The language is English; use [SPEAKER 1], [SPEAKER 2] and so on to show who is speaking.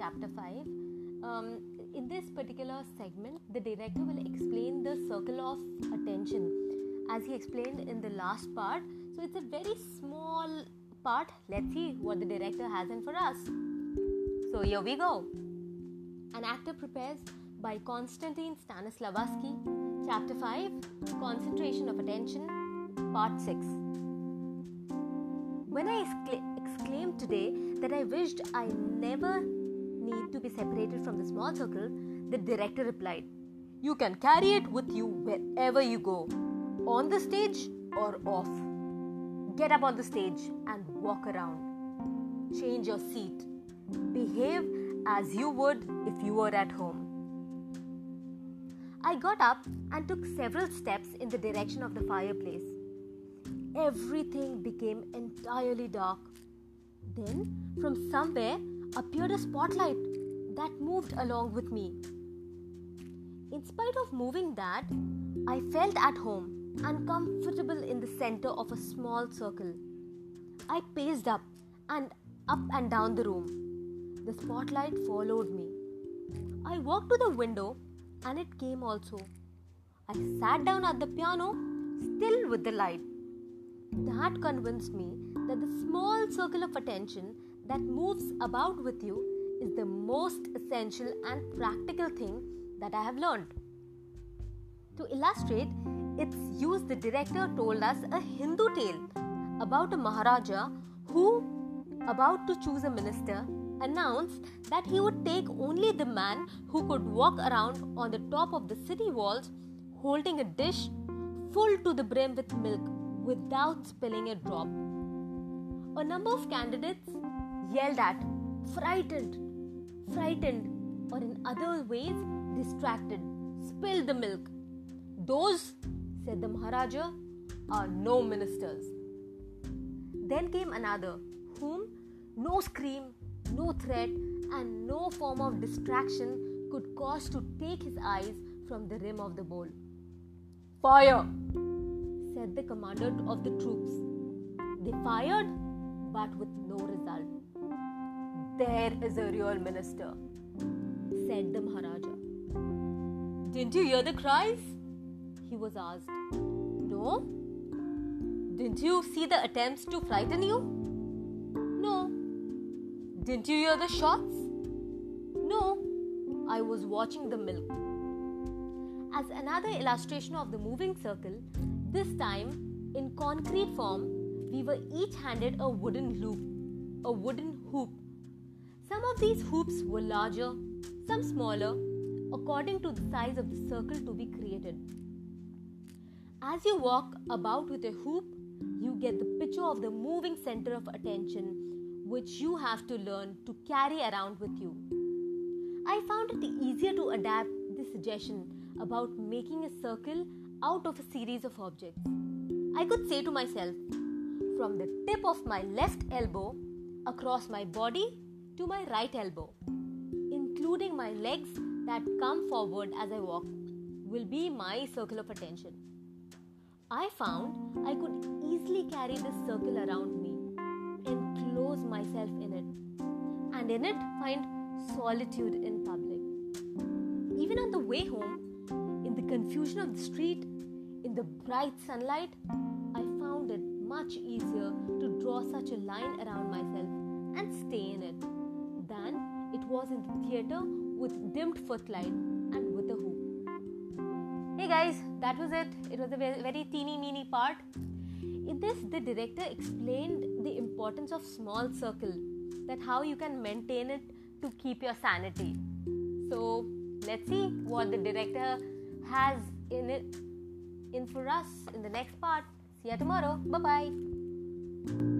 [SPEAKER 1] chapter 5. Um, in this particular segment, the director will explain the circle of attention as he explained in the last part. So it's a very small part. Let's see what the director has in for us. So here we go. An actor prepares by Konstantin Stanislavski, chapter 5, Concentration of Attention, part 6. When I exclaimed today that I wished I never need to be separated from the small circle, the director replied, You can carry it with you wherever you go, on the stage or off. Get up on the stage and walk around. Change your seat. Behave as you would if you were at home. I got up and took several steps in the direction of the fireplace. Everything became entirely dark. Then, from somewhere, appeared a spotlight that moved along with me. In spite of moving that, I felt at home and comfortable in the center of a small circle. I paced up and up and down the room. The spotlight followed me. I walked to the window and it came also. I sat down at the piano, still with the light. That convinced me that the small circle of attention that moves about with you is the most essential and practical thing that I have learned. To illustrate its use, the director told us a Hindu tale about a Maharaja who, about to choose a minister, announced that he would take only the man who could walk around on the top of the city walls holding a dish full to the brim with milk without spilling a drop. A number of candidates yelled at, frightened, frightened, or in other ways, distracted, spilled the milk. Those, said the Maharaja, are no ministers. Then came another, whom no scream, no threat, and no form of distraction could cause to take his eyes from the rim of the bowl. Fire! said the commander of the troops. They fired, but with no result. There is a real minister, said the Maharaja. Didn't you hear the cries? He was asked. No. Didn't you see the attempts to frighten you? No. Didn't you hear the shots? No. I was watching the milk. As another illustration of the moving circle, this time in concrete form, we were each handed a wooden loop, a wooden hoop. Some of these hoops were larger, some smaller, according to the size of the circle to be created. As you walk about with a hoop, you get the picture of the moving center of attention, which you have to learn to carry around with you. I found it easier to adapt this suggestion about making a circle out of a series of objects. I could say to myself, from the tip of my left elbow across my body to my right elbow, including my legs that come forward as I walk, will be my circle of attention. I found I could easily carry this circle around me, enclose myself in it, and in it find solitude in public. Even on the way home, in the confusion of the street, in the bright sunlight, much easier to draw such a line around myself and stay in it than it was in the theatre with dimmed footlight and with a hoop. Hey guys, that was it. It was a very, teeny meeny part. In this, the director explained the importance of small circle, that how you can maintain it to keep your sanity. So let's see what the director has in it in for us in the next part. See you tomorrow. Bye bye.